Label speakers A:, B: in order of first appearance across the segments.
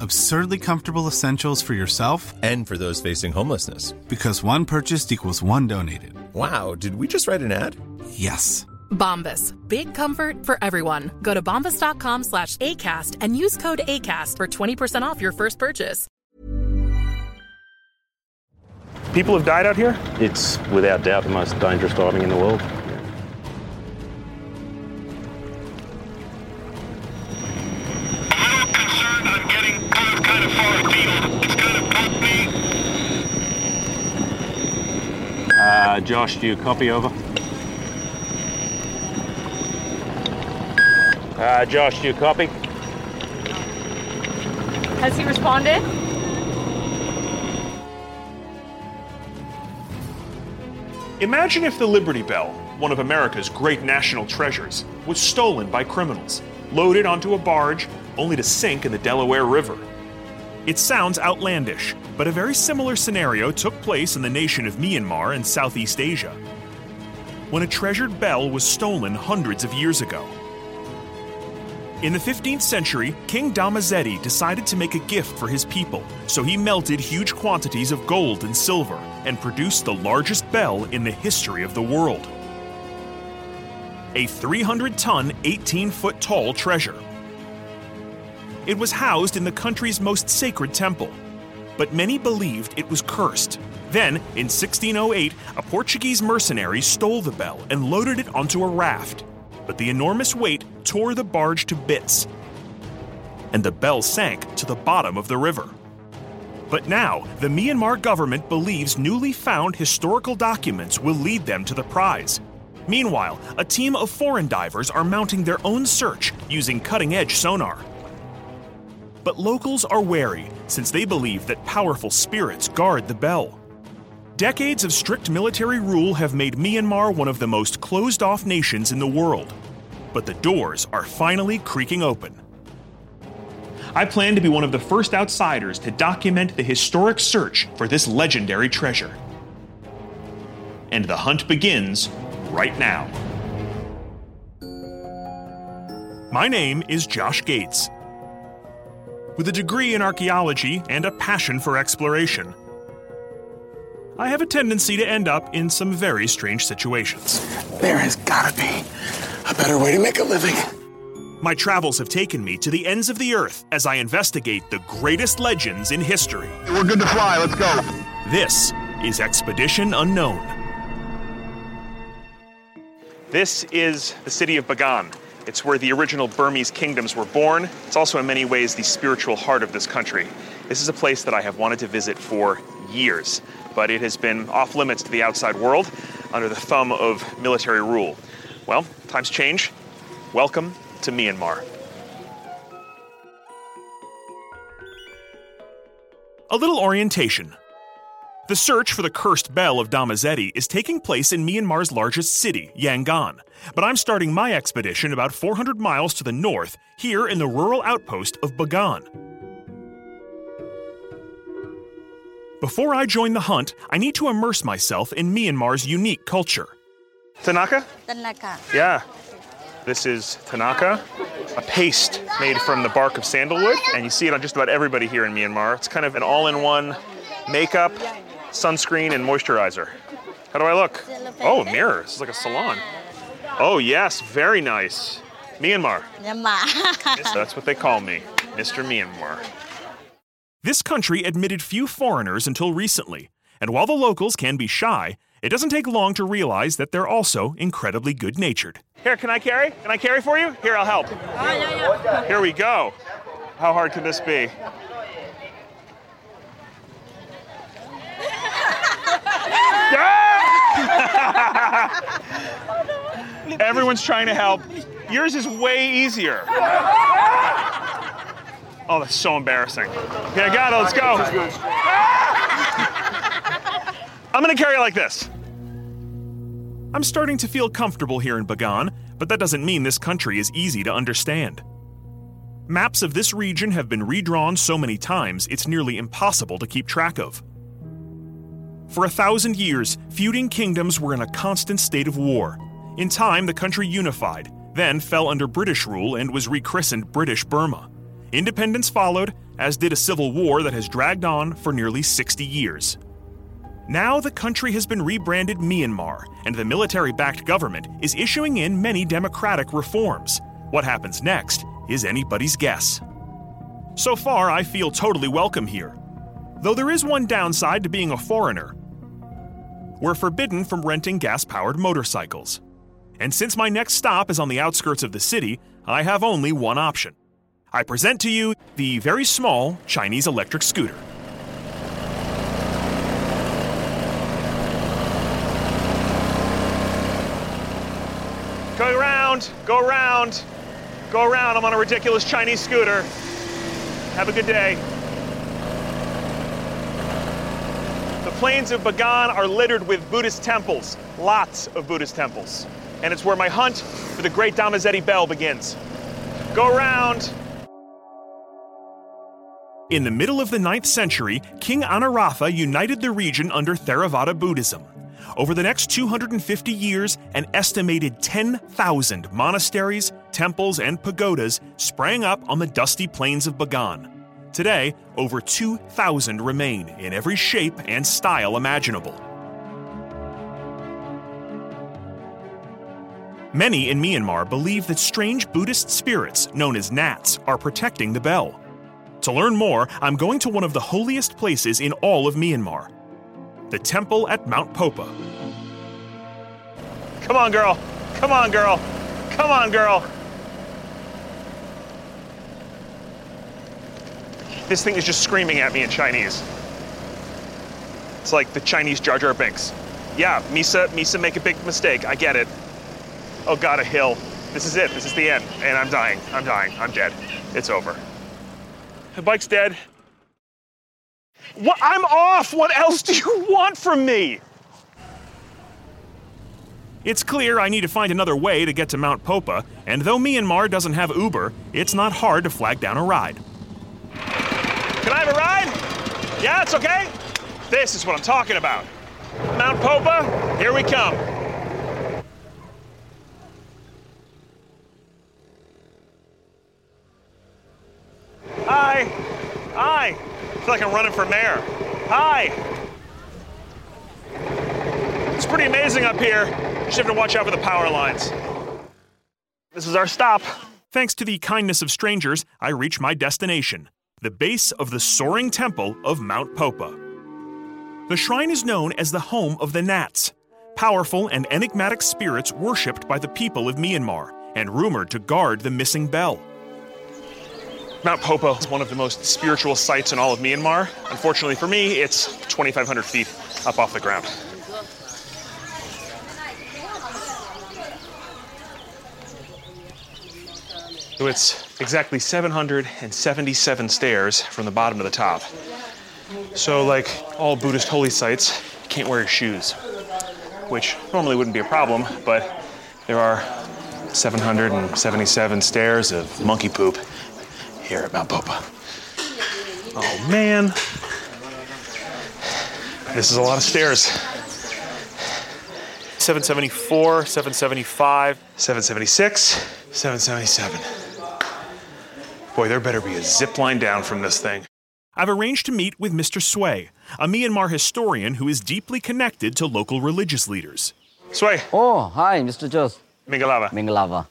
A: Absurdly comfortable essentials for yourself
B: And for those facing homelessness.
A: because one purchased equals one donated.
B: Wow, did we just write an ad?
A: Yes.
C: Bombas. Big comfort for everyone. Go to bombas.com slash ACAST and use code ACAST for 20% off your first purchase.
D: People have died out here?
E: It's without doubt the most dangerous diving in the world. Uh, Josh, do you copy over? Uh, Josh, do you copy?
F: Has he responded?
D: Imagine if the Liberty Bell, one of America's great national treasures, was stolen by criminals, loaded onto a barge, only to sink in the Delaware River. It sounds outlandish, but a very similar scenario took place in the nation of Myanmar in Southeast Asia. When a treasured bell was stolen hundreds of years ago. In the 15th century, King Dhammazedi decided to make a gift for his people, so he melted huge quantities of gold and silver and produced the largest bell in the history of the world. A 300 ton, 18 foot tall treasure. It was housed in the country's most sacred temple, but many believed it was cursed. Then, in 1608, a Portuguese mercenary stole the bell and loaded it onto a raft but the enormous weight tore the barge to bits, and the bell sank to the bottom of the river. But now, the Myanmar government believes newly found historical documents will lead them to the prize. Meanwhile, a team of foreign divers are mounting their own search using cutting edge sonar. But locals are wary since they believe that powerful spirits guard the bell. Decades of strict military rule have made Myanmar one of the most closed off nations in the world. But the doors are finally creaking open. I plan to be one of the first outsiders to document the historic search for this legendary treasure. And the hunt begins right now. My name is Josh Gates. With a degree in archaeology and a passion for exploration, I have a tendency to end up in some very strange situations.
G: There has gotta be a better way to make a living.
D: My travels have taken me to the ends of the earth as I investigate the greatest legends in history.
H: We're good to fly. Let's go.
D: This is Expedition Unknown. This is the city of Bagan. It's where the original Burmese kingdoms were born. It's also, in many ways, the spiritual heart of this country. This is a place that I have wanted to visit for years, but it has been off limits to the outside world under the thumb of military rule. Well, times change. Welcome to Myanmar. A little orientation. The search for the cursed bell of Dhammazedi is taking place in Myanmar's largest city, Yangon. But I'm starting my expedition about 400 miles to the north, here in the rural outpost of Bagan. Before I join the hunt, I need to immerse myself in Myanmar's unique culture. Thanaka?
I: Thanaka.
D: Yeah. This is Thanaka, a paste made from the bark of sandalwood, and you see it on just about everybody here in Myanmar. It's kind of an all in one makeup, sunscreen, and moisturizer. How do I look? Oh, a mirror. This is like a salon. Ah. Oh, yes, very nice. Myanmar.
I: Myanmar.
D: That's what they call me, Mr. Myanmar. This country admitted few foreigners until recently, and while the locals can be shy, it doesn't take long to realize that they're also incredibly good natured. Here, can I carry? Can I carry for you? Here, I'll help. Oh, Here we go. How hard can this be? Everyone's trying to help. Yours is way easier. Oh, that's so embarrassing. Okay, I got it. Let's go. I'm gonna carry it like this. I'm starting to feel comfortable here in Bagan, but that doesn't mean this country is easy to understand. Maps of this region have been redrawn so many times it's nearly impossible to keep track of. For a thousand years, feuding kingdoms were in a constant state of war. In time, the country unified, then fell under British rule and was rechristened British Burma. Independence followed, as did a civil war that has dragged on for nearly 60 years. Now the country has been rebranded Myanmar, and the military backed government is issuing in many democratic reforms. What happens next is anybody's guess. So far, I feel totally welcome here. Though there is one downside to being a foreigner. We're forbidden from renting gas powered motorcycles. And since my next stop is on the outskirts of the city, I have only one option. I present to you the very small Chinese electric scooter. Go around, go around, go around. I'm on a ridiculous Chinese scooter. Have a good day. The plains of Bagan are littered with Buddhist temples, lots of Buddhist temples. And it's where my hunt for the great Dhammazedi bell begins. Go around. In the middle of the 9th century, King Anawrahta united the region under Theravada Buddhism. Over the next 250 years, an estimated 10,000 monasteries, temples, and pagodas sprang up on the dusty plains of Bagan. Today, over 2,000 remain in every shape and style imaginable. Many in Myanmar believe that strange Buddhist spirits, known as nats, are protecting the bell. To learn more, I'm going to one of the holiest places in all of Myanmar the temple at Mount Popa. Come on, girl. Come on, girl. Come on, girl. This thing is just screaming at me in Chinese. It's like the Chinese Jar Jar Binks. Yeah, Misa, Misa make a big mistake. I get it. Oh God, a hill. This is it. This is the end. And I'm dying. I'm dying. I'm dead. It's over. The bike's dead. What? I'm off. What else do you want from me? It's clear I need to find another way to get to Mount Popa, and though Myanmar doesn't have Uber, it's not hard to flag down a ride. Can I have a ride? Yeah, it's okay. This is what I'm talking about. Mount Popa, here we come. Hi. Hi. I feel like I'm running for mayor. Hi. It's pretty amazing up here. Just have to watch out for the power lines. This is our stop. Thanks to the kindness of strangers, I reach my destination the base of the soaring temple of Mount Popa. The shrine is known as the home of the Nats, powerful and enigmatic spirits worshipped by the people of Myanmar and rumored to guard the missing bell. Mount Popa is one of the most spiritual sites in all of Myanmar. Unfortunately for me, it's 2,500 feet up off the ground. So it's exactly 777 stairs from the bottom to the top. So, like all Buddhist holy sites, you can't wear your shoes, which normally wouldn't be a problem, but there are 777 stairs of monkey poop here at Mount Popa. Oh man. This is a lot of stairs. 774, 775, 776, 777. Boy, there better be a zip line down from this thing. I've arranged to meet with Mr. Sway, a Myanmar historian who is deeply connected to local religious leaders. Sway.
J: Oh, hi, Mr. Joseph.
D: Mingalaba.
J: Mingalaba.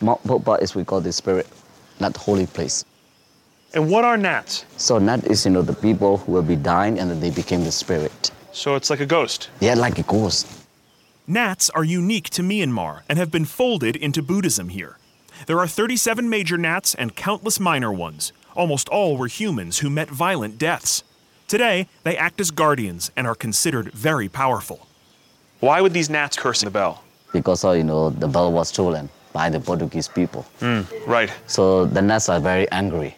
J: Mount Popa is we call the spirit, not the holy place.
D: And what are Nats?
J: So Nat is, you know, the people who will be dying and then they became the spirit.
D: So it's like a ghost.
J: Yeah, like a ghost.
D: Nats are unique to Myanmar and have been folded into Buddhism here. There are 37 major nats and countless minor ones. Almost all were humans who met violent deaths. Today, they act as guardians and are considered very powerful. Why would these nats curse the bell?
J: Because, uh, you know, the bell was stolen by the Portuguese people.
D: Mm, right.
J: So the nats are very angry.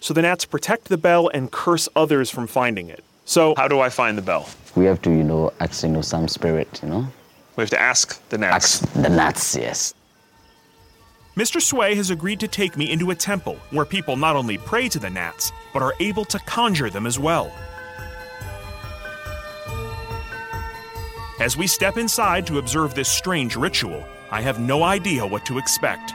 D: So the nats protect the bell and curse others from finding it. So, how do I find the bell?
J: We have to, you know, ask, you know, some spirit, you know.
D: We have to ask the nats.
J: Ask the Nats, yes.
D: Mr. Sway has agreed to take me into a temple where people not only pray to the nats, but are able to conjure them as well. As we step inside to observe this strange ritual, I have no idea what to expect.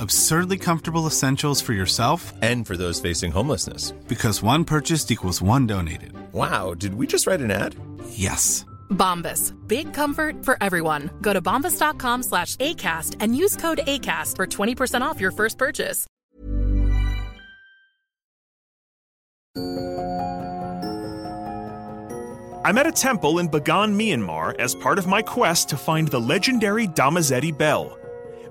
A: Absurdly comfortable essentials for yourself
B: and for those facing homelessness.
A: Because one purchased equals one donated.
B: Wow, did we just write an ad?
A: Yes.
C: Bombas. Big comfort for everyone. Go to bombas.com slash ACAST and use code ACAST for 20% off your first purchase.
D: I'm at a temple in Bagan, Myanmar, as part of my quest to find the legendary Dhammazedi Bell.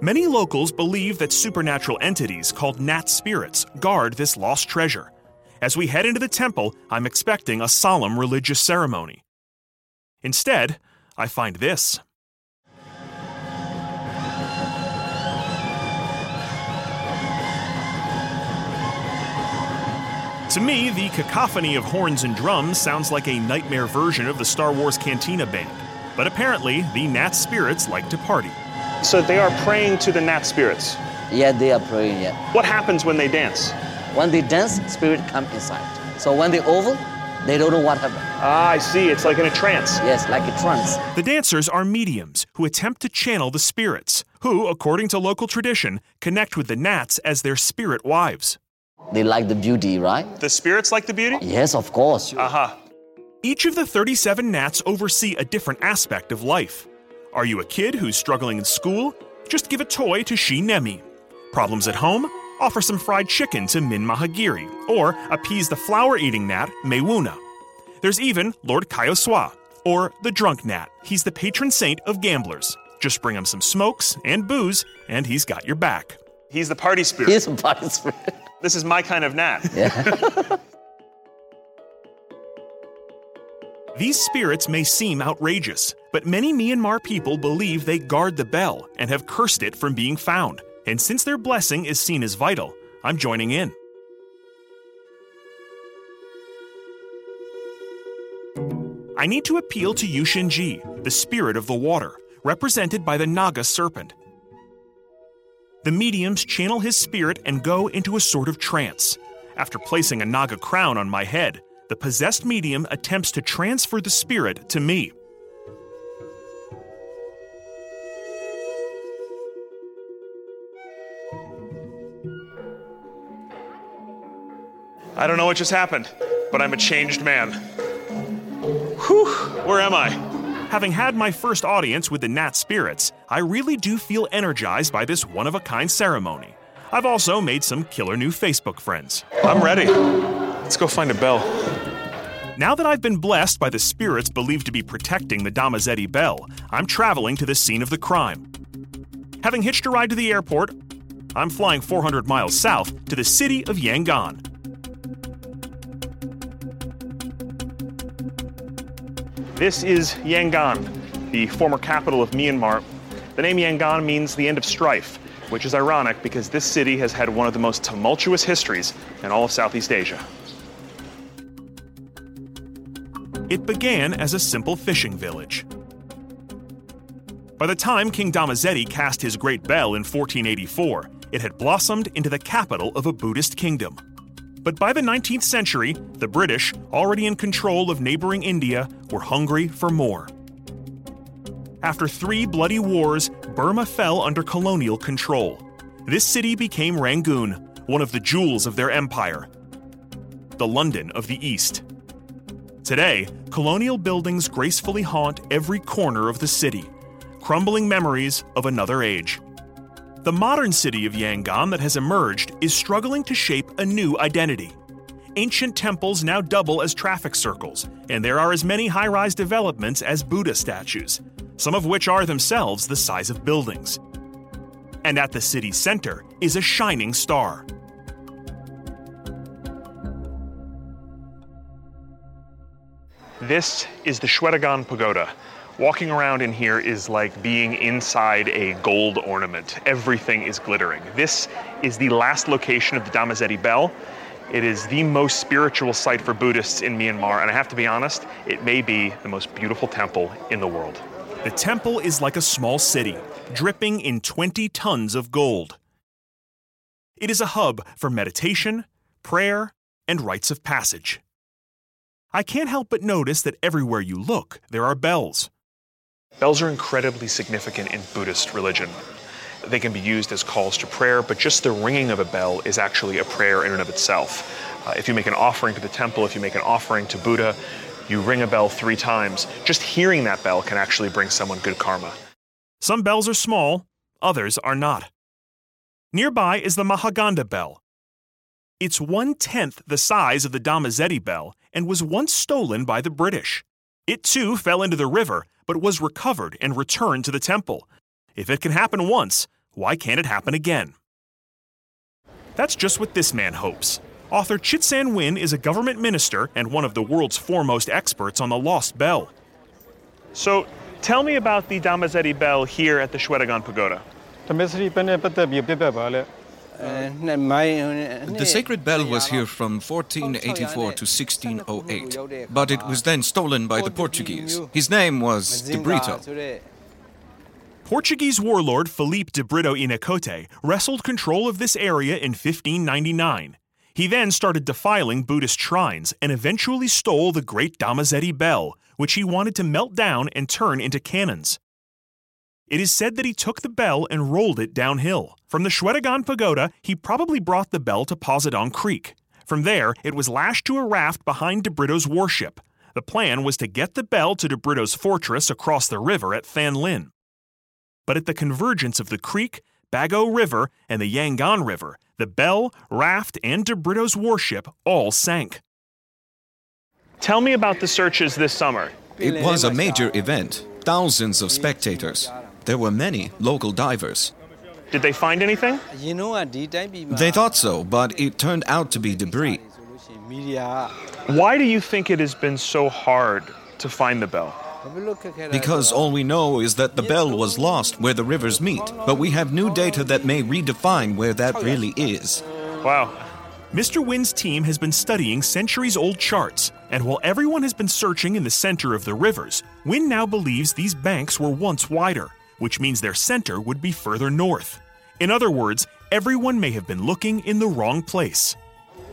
D: Many locals believe that supernatural entities called Nat spirits guard this lost treasure. As we head into the temple, I'm expecting a solemn religious ceremony. Instead, I find this. To me, the cacophony of horns and drums sounds like a nightmare version of the Star Wars Cantina Band. But apparently, the Nat spirits like to party. So they are praying to the Nat spirits.
J: Yeah, they are praying, yeah.
D: What happens when they dance?
J: When they dance, spirit come inside. So when they oval, they don't know what happened.
D: Ah, I see. It's like in a trance.
J: Yes, like a trance.
D: The dancers are mediums who attempt to channel the spirits, who, according to local tradition, connect with the Nats as their spirit wives.
J: They like the beauty, right?
D: The spirits like the beauty?
J: Yes, of course.
D: Aha. Uh-huh. Each of the 37 Nats oversee a different aspect of life. Are you a kid who's struggling in school? Just give a toy to Shin Nemi. Problems at home? Offer some fried chicken to Min Mahagiri, or appease the flower eating nat, Mewuna. There's even Lord Kyawswa, or the drunk nat. He's the patron saint of gamblers. Just bring him some smokes and booze, and he's got your back. He's the party spirit.
J: He's a party spirit.
D: This is my kind of nat.
J: Yeah.
D: These spirits may seem outrageous, but many Myanmar people believe they guard the bell and have cursed it from being found. And since their blessing is seen as vital, I'm joining in. I need to appeal to U Shin Gyi, the spirit of the water, represented by the Naga serpent. The mediums channel his spirit and go into a sort of trance. After placing a Naga crown on my head, the possessed medium attempts to transfer the spirit to me. I don't know what just happened, but I'm a changed man. Whew, where am I? Having had my first audience with the Nat Spirits, I really do feel energized by this one of a kind ceremony. I've also made some killer new Facebook friends. I'm ready. Let's go find a bell. Now that I've been blessed by the spirits believed to be protecting the Dhammazedi Bell, I'm traveling to the scene of the crime. Having hitched a ride to the airport, I'm flying 400 miles south to the city of Yangon. This is Yangon, the former capital of Myanmar. The name Yangon means the end of strife, which is ironic because this city has had one of the most tumultuous histories in all of Southeast Asia. It began as a simple fishing village. By the time King Dhammazedi cast his great bell in 1484, it had blossomed into the capital of a Buddhist kingdom. But by the 19th century, the British, already in control of neighboring India, were hungry for more. After three bloody wars, Burma fell under colonial control. This city became Rangoon, one of the jewels of their empire, the London of the East. Today, colonial buildings gracefully haunt every corner of the city, crumbling memories of another age. The modern city of Yangon that has emerged is struggling to shape a new identity. Ancient temples now double as traffic circles, and there are as many high rise developments as Buddha statues, some of which are themselves the size of buildings. And at the city's center is a shining star. This is the Shwedagon Pagoda. Walking around in here is like being inside a gold ornament. Everything is glittering. This is the last location of the Dhammazedi Bell. It is the most spiritual site for Buddhists in Myanmar, and I have to be honest, it may be the most beautiful temple in the world. The temple is like a small city, dripping in 20 tons of gold. It is a hub for meditation, prayer, and rites of passage. I can't help but notice that everywhere you look, there are bells. Bells are incredibly significant in Buddhist religion. They can be used as calls to prayer, but just the ringing of a bell is actually a prayer in and of itself. Uh, if you make an offering to the temple, if you make an offering to Buddha, you ring a bell three times. Just hearing that bell can actually bring someone good karma. Some bells are small, others are not. Nearby is the Maha Gandha bell. It's one tenth the size of the Dhammazedi bell and was once stolen by the British. It too fell into the river, but was recovered and returned to the temple. If it can happen once, why can't it happen again? That's just what this man hopes. Author Chitsan Win is a government minister and one of the world's foremost experts on the lost bell. So, tell me about the Dhammazedi bell here at the Shwedagon Pagoda.
K: Uh, uh, the sacred bell was here from 1484 to 1608, but it was then stolen by the Portuguese. His name was De Brito.
D: Portuguese warlord Felipe de Brito Inicote wrestled control of this area in 1599. He then started defiling Buddhist shrines and eventually stole the great Dhammazedi bell, which he wanted to melt down and turn into cannons. It is said that he took the bell and rolled it downhill. From the Shwedagon Pagoda, he probably brought the bell to Pazundaung Creek. From there, it was lashed to a raft behind De Brito's warship. The plan was to get the bell to De Brito's fortress across the river at Thanlyin. But at the convergence of the creek, Bago River, and the Yangon River, the bell, raft, and De Brito's warship all sank. Tell me about the searches this summer.
K: It was a major event. Thousands of spectators. There were many local divers.
D: Did they find anything?
K: They thought so, but it turned out to be debris.
D: Why do you think it has been so hard to find the bell?
K: Because all we know is that the bell was lost where the rivers meet, but we have new data that may redefine where that really is.
D: Wow. Mr. Win's team has been studying centuries old charts
I: And while everyone has been searching in the center of the rivers, Win now believes these banks were once wider, which means their center would be further north. In other words, everyone may have been looking in the wrong place.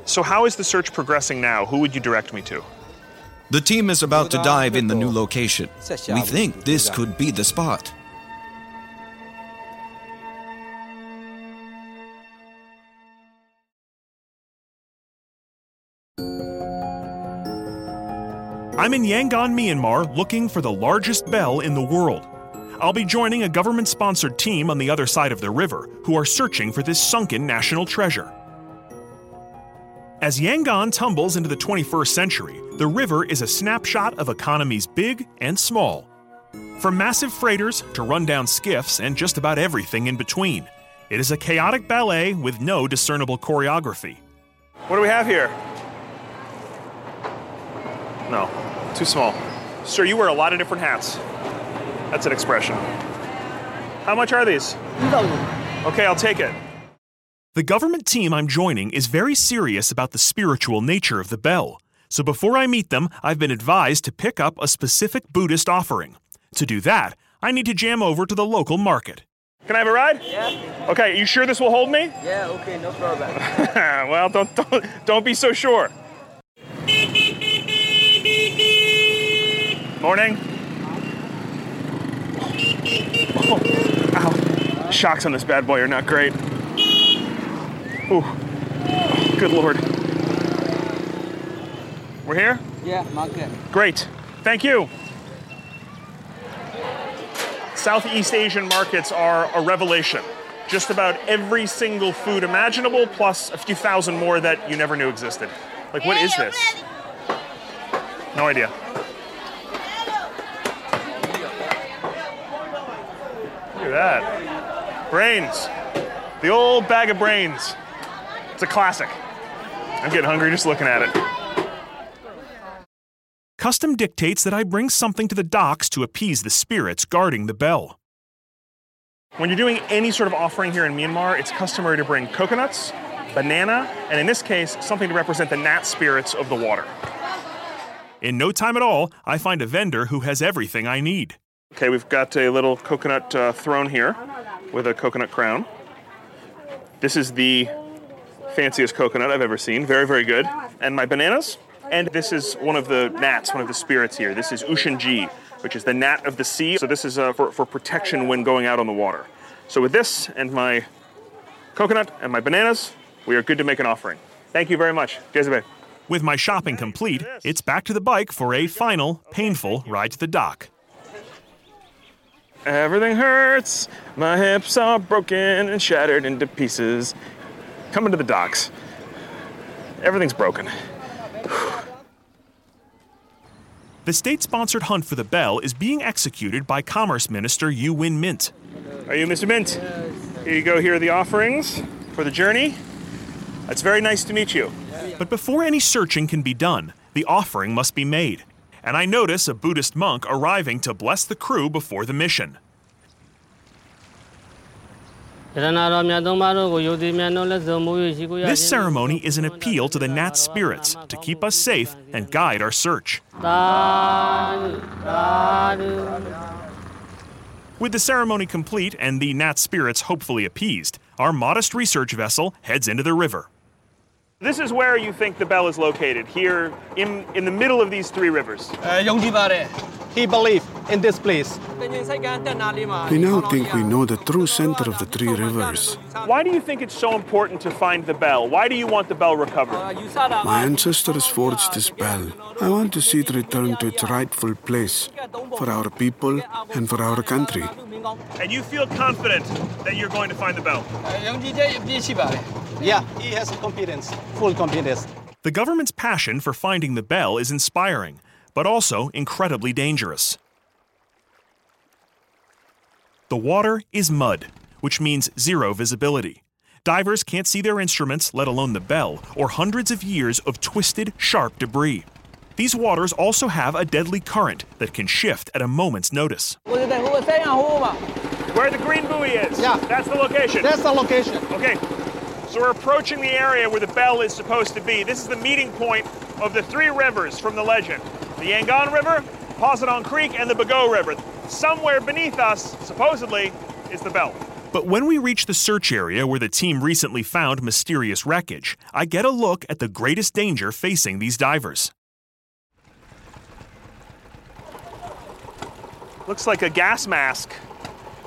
I: So, how is the search progressing now? Who would you direct me to?
K: The team is about to dive in the new location. We think this could be the spot.
I: I'm in Yangon, Myanmar, looking for the largest bell in the world. I'll be joining a government sponsored team on the other side of the river who are searching for this sunken national treasure. As Yangon tumbles into the 21st century, the river is a snapshot of economies big and small. From massive freighters to rundown skiffs and just about everything in between. It is a chaotic ballet with no discernible choreography. What do we have here? No, too small. Sir, you wear a lot of different hats. That's an expression. How much are these? Okay, I'll take it. The government team I'm joining is very serious about the spiritual nature of the bell. So before I meet them, I've been advised to pick up a specific Buddhist offering. To do that, I need to jam over to the local market. Can I have a ride?
L: Yeah.
I: Okay, you sure this will hold me?
L: Yeah, okay, no problem.
I: well, don't, don't don't be so sure. Morning. Oh, ow. Shocks on this bad boy are not great. Ooh. Good lord. We're here?
L: Yeah, market.
I: Great. Thank you. Southeast Asian markets are a revelation. Just about every single food imaginable, plus a few thousand more that you never knew existed. Like, what is this? No idea. At that. Brains. The old bag of brains. It's a classic. I'm getting hungry just looking at it. Custom dictates that I bring something to the docks to appease the spirits guarding the bell. When you're doing any sort of offering here in Myanmar, it's customary to bring coconuts, banana, and in this case, something to represent the nat spirits of the water. In no time at all, I find a vendor who has everything I need. Okay, we've got a little coconut uh, throne here with a coconut crown. This is the fanciest coconut I've ever seen. Very, very good. And my bananas. And this is one of the nats, one of the spirits here. This is U Shin Gyi, which is the nat of the sea. So this is uh, for, for protection when going out on the water. So with this and my coconut and my bananas, we are good to make an offering. Thank you very much. Jezebel. With my shopping complete, it's back to the bike for a final, painful ride to the dock. Everything hurts. My hips are broken and shattered into pieces. Coming to the docks. Everything's broken. The state sponsored hunt for the bell is being executed by Commerce Minister U Win Myint. Are you Mr. Myint? Here you go. Here are the offerings for the journey. It's very nice to meet you. But before any searching can be done, the offering must be made. And I notice a Buddhist monk arriving to bless the crew before the mission. This ceremony is an appeal to the Nat spirits to keep us safe and guide our search. With the ceremony complete and the Nat spirits hopefully appeased, our modest research vessel heads into the river. This is where you think the bell is located, here in, in the middle of these three rivers.
M: Uh, he believed in this place.
N: We now think we know the true center of the three rivers.
I: Why do you think it's so important to find the bell? Why do you want the bell recovered?
N: My ancestors forged this bell. I want to see it return to its rightful place for our people and for our country.
I: And you feel confident that you're going to find the bell?
M: Uh, Yeah, he has confidence, full confidence.
I: The government's passion for finding the bell is inspiring, but also incredibly dangerous. The water is mud, which means zero visibility. Divers can't see their instruments, let alone the bell, or hundreds of years of twisted, sharp debris. These waters also have a deadly current that can shift at a moment's notice. Where the green buoy is.
M: Yeah.
I: That's the location.
M: That's the location.
I: Okay. So we're approaching the area where the bell is supposed to be. This is the meeting point of the three rivers from the legend the Yangon River, Pazundaung Creek, and the Bago River. Somewhere beneath us, supposedly, is the bell.
D: But when we reach the search area where the team recently found mysterious wreckage, I get a look at the greatest danger facing these divers.
I: Looks like a gas mask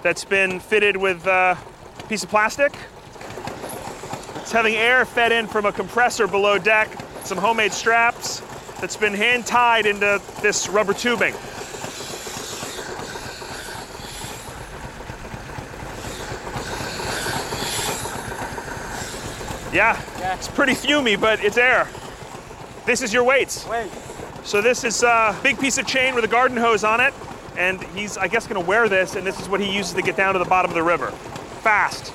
I: that's been fitted with uh, a piece of plastic. Having air fed in from a compressor below deck, some homemade straps that's been hand tied into this rubber tubing. Yeah, it's pretty fumy, but it's air. This is your weights.
L: Wait.
I: So this is a big piece of chain with a garden hose on it, and he's, I guess, gonna wear this, and this is what he uses to get down to the bottom of the river. Fast.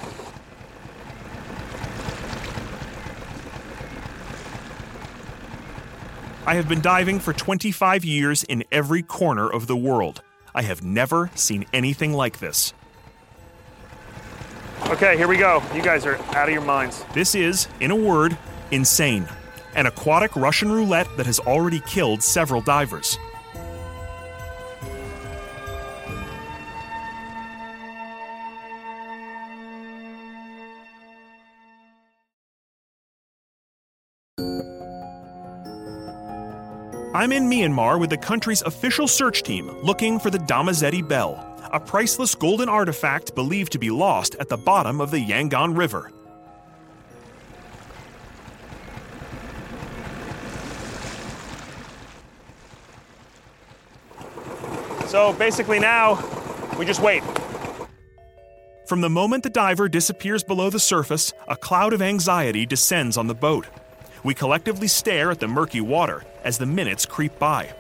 D: I have been diving for 25 years in every corner of the world. I have never seen anything like this.
I: Okay, here we go. You guys are out of your minds.
D: This is, in a word, insane. An aquatic Russian roulette that has already killed several divers. I'm in Myanmar with the country's official search team looking for the Dhammazedi Bell, a priceless golden artifact believed to be lost at the bottom of the Yangon River.
I: So basically, now we just wait.
D: From the moment the diver disappears below the surface, a cloud of anxiety descends on the boat. We collectively stare at the murky water as the minutes creep by.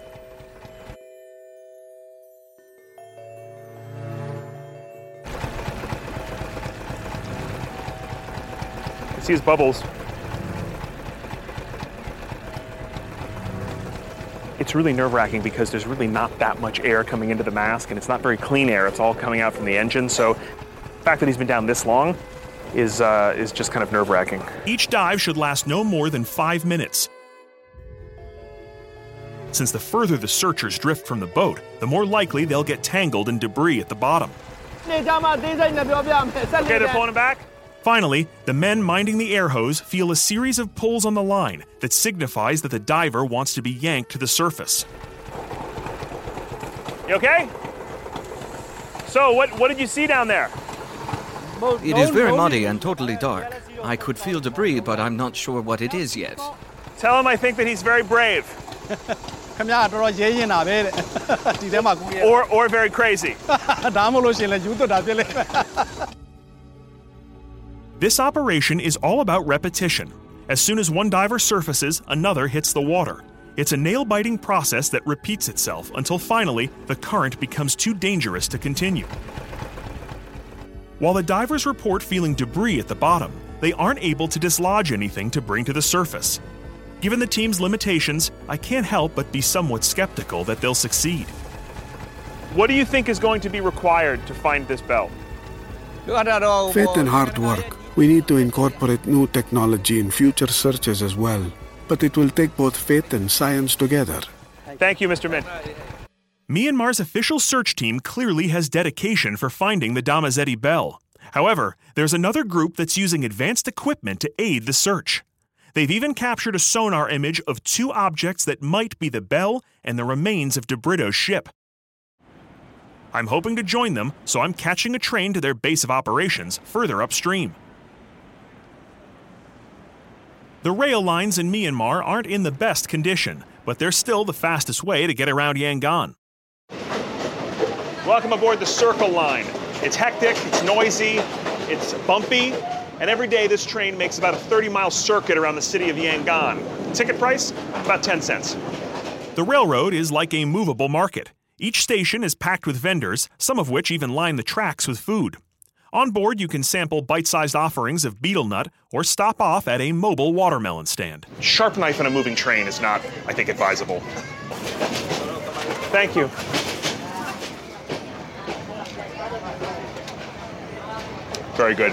I: I see his bubbles. It's really nerve wracking because there's really not that much air coming into the mask, and it's not very clean air. It's all coming out from the engine. So, the fact that he's been down this long is, uh, is just kind of nerve wracking.
D: Each dive should last no more than five minutes. Since the further the searchers drift from the boat, the more likely they'll get tangled in debris at the bottom.
I: Okay, they're pulling back.
D: Finally, the men minding the air hose feel a series of pulls on the line that signifies that the diver wants to be yanked to the surface.
I: You okay? So, what, what did you see down there?
K: It is very muddy and totally dark. I could feel debris, but I'm not sure what it is yet.
I: Tell him I think that he's very brave.
M: ခင်ဗျားတော်တော်ရဲရင်တာပဲတဲ့ဒီထဲမှာကိုရဲ
I: or or very crazy
M: ဒါမှမလို့ရှင်လဲယူသွတ်တာပြစ်လိုက်
D: This operation is all about repetition. As soon as one diver surfaces, another hits the water. It's a nail biting process that repeats itself until finally the current becomes too dangerous to continue. While the divers report feeling debris at the bottom, they aren't able to dislodge anything to bring to the surface. Given the team's limitations, I can't help but be somewhat skeptical that they'll succeed.
I: What do you think is going to be required to find this bell?
N: Faith and hard work. We need to incorporate new technology in future searches as well. But it will take both faith and science together.
I: Thank you, Mr. Myint.
D: Myanmar's official search team clearly has dedication for finding the Dhammazedi Bell. However, there's another group that's using advanced equipment to aid the search. They've even captured a sonar image of two objects that might be the bell and the remains of DeBrito's ship. I'm hoping to join them, so I'm catching a train to their base of operations further upstream. The rail lines in Myanmar aren't in the best condition, but they're still the fastest way to get around Yangon.
I: Welcome aboard the Circle Line. It's hectic, it's noisy, it's bumpy, and every day this train makes about a 30 mile circuit around the city of Yangon. Ticket price? About 10 cents.
D: The railroad is like a movable market. Each station is packed with vendors, some of which even line the tracks with food. On board, you can sample bite sized offerings of betel nut or stop off at a mobile watermelon stand.
I: Sharp knife on a moving train is not, I think, advisable. Thank you. Very good.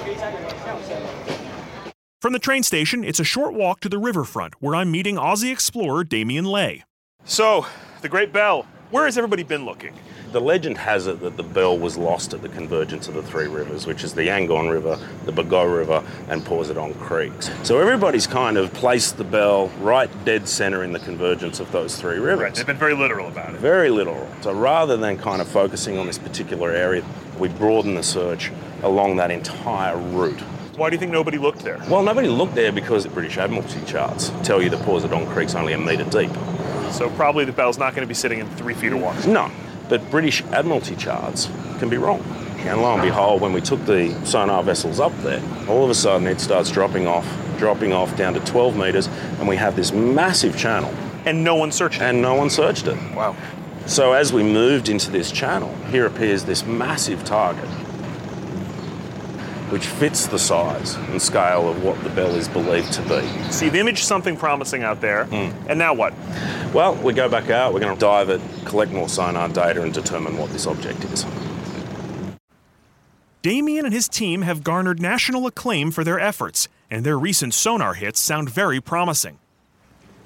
D: From the train station, it's a short walk to the riverfront where I'm meeting Aussie explorer Damien Lay. So, the Great Bell, where has everybody been looking?
E: The legend has it that the bell was lost at the convergence of the three rivers, which is the Yangon River, the Bago River, and Pazundaung Creeks. So everybody's kind of placed the bell right dead center in the convergence of those three rivers.
D: Right, they've been very literal about it.
E: Very literal. So rather than kind of focusing on this particular area, we broaden the search along that entire route.
D: Why do you think nobody looked there?
E: Well, nobody looked there because the British Admiralty charts tell you the Pazundaung Creek's only a metre deep.
D: So probably the bell's not going to be sitting in three feet of water.
E: No, but British Admiralty charts can be wrong. And lo and behold, when we took the sonar vessels up there, all of a sudden it starts dropping off, dropping off down to 12 metres, and we have this massive channel.
D: And no one searched it?
E: And no one searched it.
D: Wow.
E: So as we moved into this channel, here appears this massive target, which fits the size and scale of what the bell is believed to be.
D: So you've imaged something promising out there,
E: Mm.
D: and now what?
E: Well, we go back out, we're going to dive it, collect more sonar data, and determine what this object is.
D: Damien and his team have garnered national acclaim for their efforts, and their recent sonar hits sound very promising.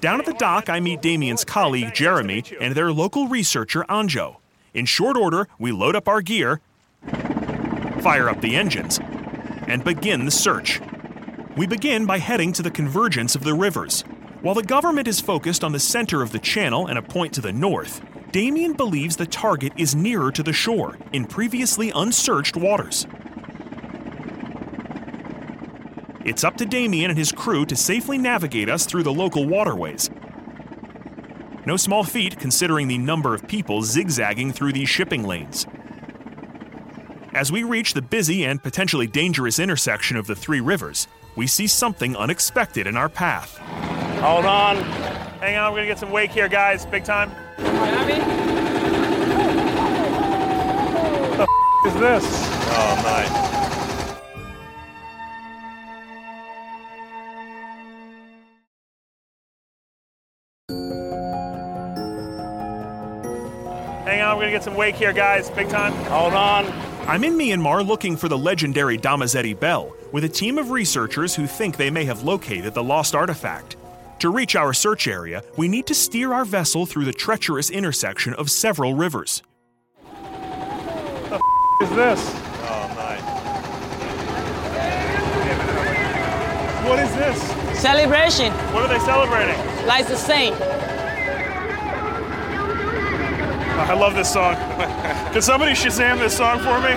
D: Down at the dock, I meet Damien's colleague Jeremy and their local researcher Anjo. In short order, we load up our gear, fire up the engines, and begin the search. We begin by heading to the convergence of the rivers. While the government is focused on the center of the channel and a point to the north, Damien believes the target is nearer to the shore, in previously unsearched waters. It's up to Damien and his crew to safely navigate us through the local waterways. No small feat considering the number of people zigzagging through these shipping lanes. As we reach the busy and potentially dangerous intersection of the three rivers, we see something unexpected in our path.
E: Hold on.
D: Hang on, we're gonna get some wake here, guys. Big time.
M: What The f- is this?
D: Oh, nice. Hang on, we're gonna get some wake here, guys. Big time.
E: Hold on.
D: I'm in Myanmar looking for the legendary Dhammazedi Bell with a team of researchers who think they may have located the lost artifact. To reach our search area, we need to steer our vessel through the treacherous intersection of several rivers.
M: The f- is this?
D: Oh, nice.
M: What is this?
O: Celebration,
D: What are they celebrating?
O: like the saint.
D: I love this song. Can somebody Shazam this song for me?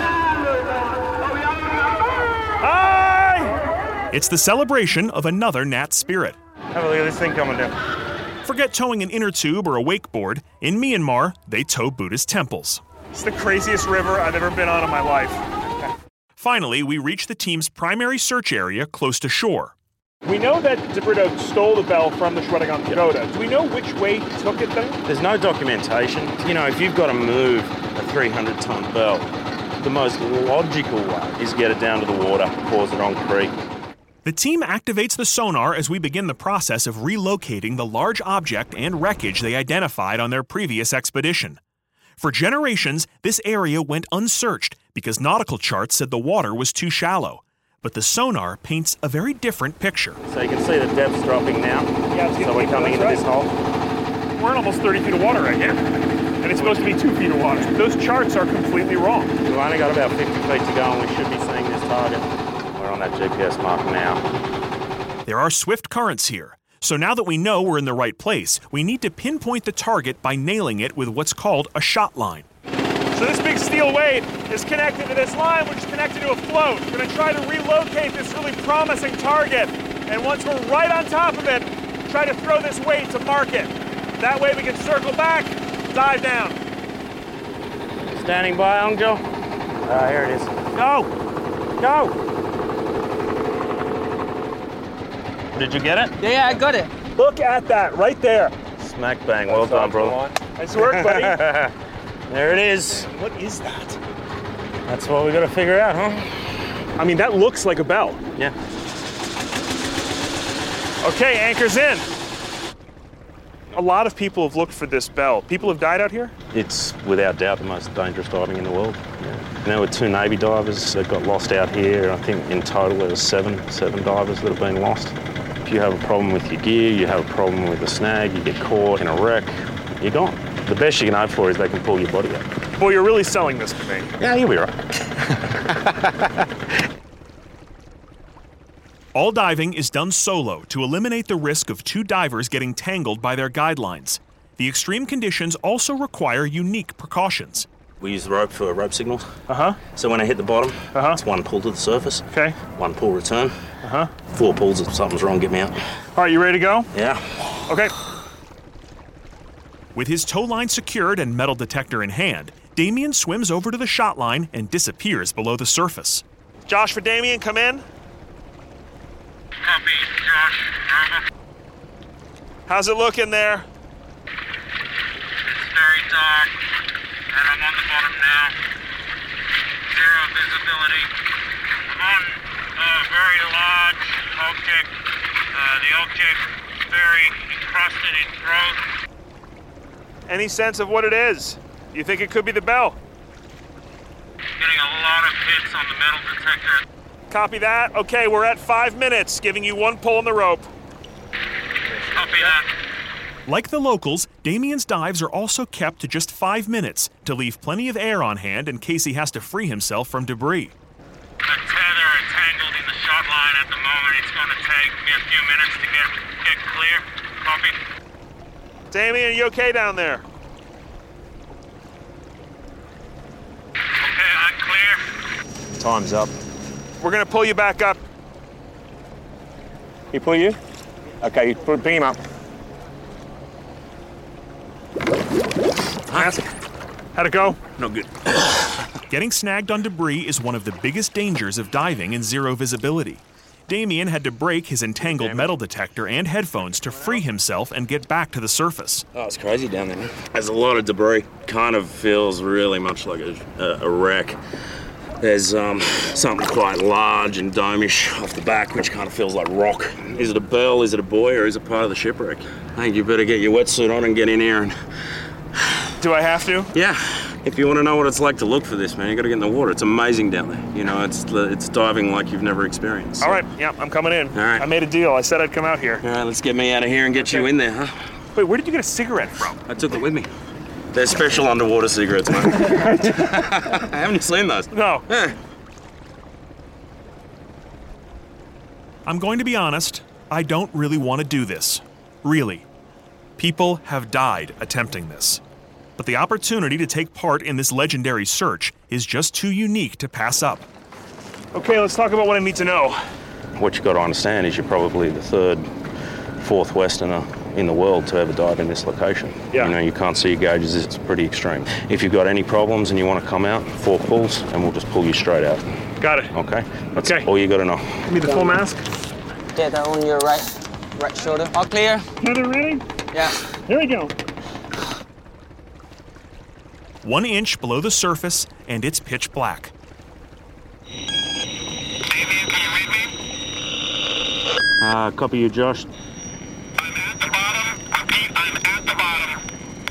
D: Hi! It's the celebration of another Nat spirit.
E: Have a look at this thing coming down.
D: Forget towing an inner tube or a wakeboard. In Myanmar, they tow Buddhist temples. It's the craziest river I've ever been on in my life. Finally, we reach the team's primary search area close to shore. We know that de Brito stole the bell from the Shwedagon Pagoda. Do we know which way he took it then?
E: There's no documentation. You know, if you've got to move a 300 ton bell, the most logical way is get it down to the water, Pazundaung creek.
D: The team activates the sonar as we begin the process of relocating the large object and wreckage they identified on their previous expedition. For generations, this area went unsearched because nautical charts said the water was too shallow. But the sonar paints a very different picture.
E: So you can see the depth's dropping now.
D: Yeah, it's
E: so we're coming into
D: that's
E: this hole.
D: We're in almost 30 feet of water right here. And it's supposed to be two feet of water. Those charts are completely wrong.
E: We've only got about 50 feet to go and we should be seeing this target. We're on that GPS mark now.
D: There are swift currents here. So now that we know we're in the right place, we need to pinpoint the target by nailing it with what's called a shot line. So this big steel weight is connected to this line, which is connected to a float. We're gonna try to relocate this really promising target. And once we're right on top of it, try to throw this weight to mark it. That way we can circle back, dive down.
E: Standing by, Angel. Ah, here it is.
D: Go!
E: Go! Did you get it?
O: Yeah, yeah, I got it.
D: Look at that right there.
E: Smack bang. Well done, brother.
D: Nice work, buddy.
E: there it is.
D: what is that?
E: That's what we got to figure out, huh?
D: I mean, that looks like a bell.
E: Yeah.
D: Okay, anchor's in. A lot of people have looked for this bell. People have died out here?
E: It's without doubt the most dangerous diving in the world. And there were two Navy divers that got lost out here. I think in total there was seven, seven divers that have been lost. If you have a problem with your gear, you have a problem with a snag, you get caught in a wreck, you're gone. The best you can hope for is they can pull your body out.
I: Boy, you're really selling this to me.
E: Yeah, you'll be right.
D: All diving is done solo to eliminate the risk of two divers getting tangled by their guidelines. The extreme conditions also require unique precautions.
E: We use the rope for rope signals.
I: Uh huh.
E: So when I hit the bottom,
I: uh-huh.
E: it's one pull to the surface.
I: Okay.
E: One pull return.
I: Uh huh.
E: Four pulls if something's wrong, get me out.
I: All right, you ready to go?
E: Yeah.
I: Okay.
D: With his tow line secured and metal detector in hand, Damien swims over to the shot line and disappears below the surface.
I: Josh for Damien, come in.
P: Copy, Josh.
I: How's it looking there?
P: It's very dark, and I'm on the bottom now. Zero visibility. I'm on a very large object. Uh, the object very encrusted in growth.
I: Any sense of what it is? You think it could be the bell?
P: Getting a lot of hits on the metal detector.
I: Copy that. Okay, we're at five minutes, giving you one pull on the rope.
P: Copy that.
D: Like the locals, Damien's dives are also kept to just five minutes to leave plenty of air on hand in case he has to free himself from debris.
P: The tether entangled in the shot line at the moment. It's going to take me a few minutes to get get clear. Copy.
I: Damien, are you okay down there?
P: Okay, I'm clear.
E: Time's up.
I: We're gonna pull you back up.
E: He pull you? Okay, you bring him up.
I: How'd it go?
E: No good.
D: Getting snagged on debris is one of the biggest dangers of diving in zero visibility. Damien had to break his entangled metal detector and headphones to free himself and get back to the surface.
E: Oh, it's crazy down there. There's a lot of debris. Kind of feels really much like a, a, a wreck. There's um, something quite large and domish off the back, which kind of feels like rock. Is it a bell? Is it a buoy? Or is it part of the shipwreck? I think you better get your wetsuit on and get in here. And
I: Do I have to?
E: yeah, if you want to know what it's like to look for this, man, you got to get in the water. It's amazing down there. You know, it's it's diving like you've never experienced.
I: All right, yeah, I'm coming in.
E: All right.
I: I made a deal. I said I'd come out here.
E: All right, let's get me out of here and get you in there, huh?
I: Wait, where did you get a cigarette from?
E: I took it with me. They're special underwater cigarettes, man. I haven't seen those?
I: No.
E: Eh.
D: I'm going to be honest, I don't really want to do this. Really. People have died attempting this. But the opportunity to take part in this legendary search is just too unique to pass up.
I: Okay, let's talk about what I need to know.
E: What you got to understand is you're probably the third, fourth Westerner in the world to ever dive in this location.
I: Yeah.
E: You know, you can't see your gauges, it's pretty extreme. If you've got any problems and you want to come out, four pulls, and we'll just pull you straight out.
I: Got it.
E: Okay? That's
I: Okay.
E: all you got to know.
I: Give me the full mask.
J: Get that on your right, right shoulder. All clear?
I: Tether ready?
J: Yeah.
I: Here we go.
D: One inch below the surface, and it's pitch black.
E: Uh, copy you, Josh.
P: I'm at the bottom. Repeat, I'm at the bottom.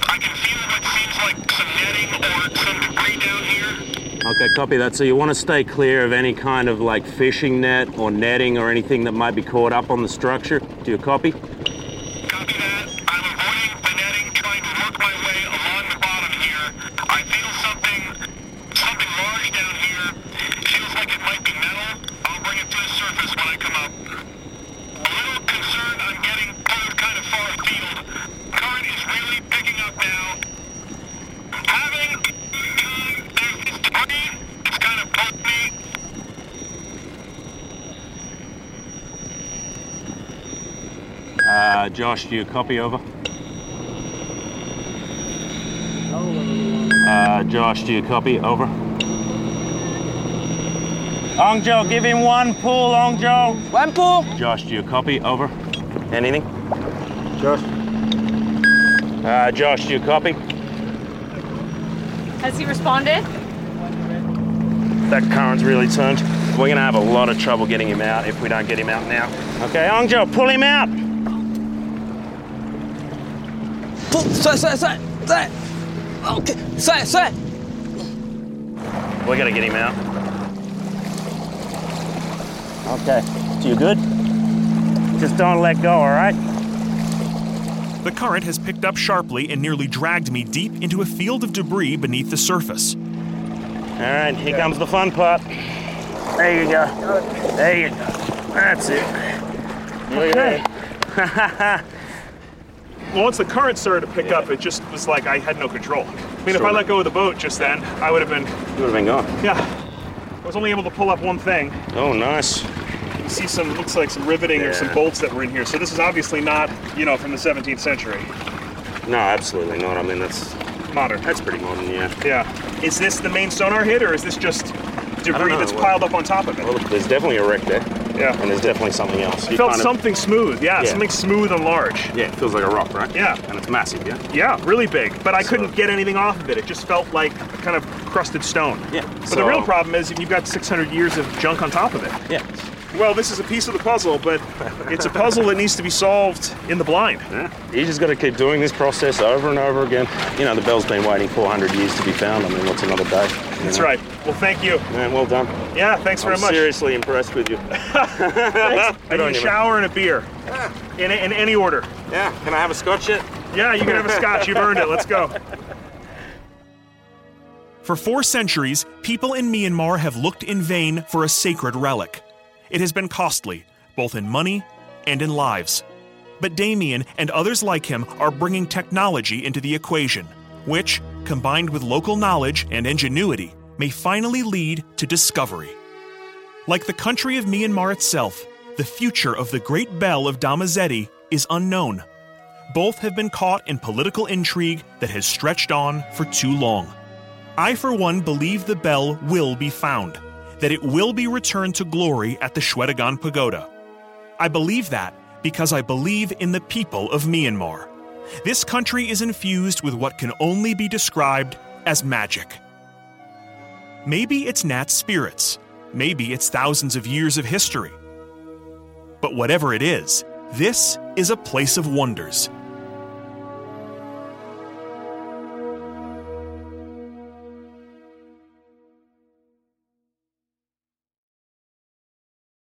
P: I can feel what seems like some netting or some debris down here.
E: Okay, copy that. So you want to stay clear of any kind of like fishing net or netting or anything that might be caught up on the structure. Do you? Copy
P: that. I'm avoiding the netting, trying to work my way along the bottom here. I feel something, something large down here. Feels like it might be metal. I'll bring it to the surface when I come up. A little concerned I'm getting pulled kind of far afield. Current is really picking up now. Having, there's this debris. It's kind of pulled me.
E: Uh, Josh, do you copy over? Uh, Josh, do you copy over? Ongjo, give him one pull, Ongjo.
J: One pull.
E: Josh, do you copy over? Anything? Josh? Uh, Josh, do you copy?
O: Has he responded?
E: That current's really turned. We're gonna have a lot of trouble getting him out if we don't get him out now. Okay, Ongjo, pull him out.
J: Pull. Side, side, side, side. Okay. Side, side.
E: We gotta get him out. Okay, so you good? Just don't let go, all right?
D: The current has picked up sharply and nearly dragged me deep into a field of debris beneath the surface.
E: All right, here comes the fun part. There you go. There you go. That's it. Look at that.
I: Well, once the current started to pick up, it just was like I had no control. I mean, if I let go of the boat just then, I would have been.
E: You would have been gone.
I: Yeah. I was only able to pull up one thing.
E: Oh, nice.
I: You see some, looks like some riveting or some bolts that were in here. So this is obviously not, you know, from the 17th century.
E: No, absolutely not. I mean, that's
I: modern.
E: That's pretty modern, yeah.
I: Yeah. Is this the main sonar hit, or is this just debris that's piled up on top of it?
E: Well, there's definitely a wreck there.
I: Yeah.
E: And there's definitely something else.
I: I
E: You
I: felt
E: kind of-
I: something smooth. Yeah,
E: Yeah.
I: something smooth and large.
E: Yeah, it feels like a rock, right?
I: Yeah.
E: And it's massive, yeah?
I: Yeah, really big. But I couldn't get anything off of it. It just felt like a kind of crusted stone.
E: Yeah.
I: But the real problem is you've got 600 years of junk on top of it.
E: Yeah.
I: Well, this is a piece of the puzzle, but it's a puzzle that needs to be solved in the blind.
E: Yeah. You just got to keep doing this process over and over again. You know, the bell's been waiting 400 years to be found. I mean, what's another day?
I: That's
E: know?
I: right. Well, thank you.
E: Man, well done.
I: Yeah, thanks very
E: I'm
I: much.
E: seriously impressed with you.
I: Thanks. I
E: Good
I: need a shower and a beer. In, in any order.
E: Yeah, can I have a scotch yet?
I: Yeah, you can have a scotch. You've earned it. Let's go.
D: For four centuries, people in Myanmar have looked in vain for a sacred relic. It has been costly, both in money and in lives. But Damien and others like him are bringing technology into the equation, which, combined with local knowledge and ingenuity, may finally lead to discovery. Like the country of Myanmar itself, the future of the Great Bell of Dhammazedi is unknown. Both have been caught in political intrigue that has stretched on for too long. I, for one, believe the bell will be found, that it will be returned to glory at the Shwedagon Pagoda. I believe that because I believe in the people of Myanmar. This country is infused with what can only be described as magic. Maybe it's Nat's spirits, maybe it's thousands of years of history. But whatever it is, this is a place of wonders,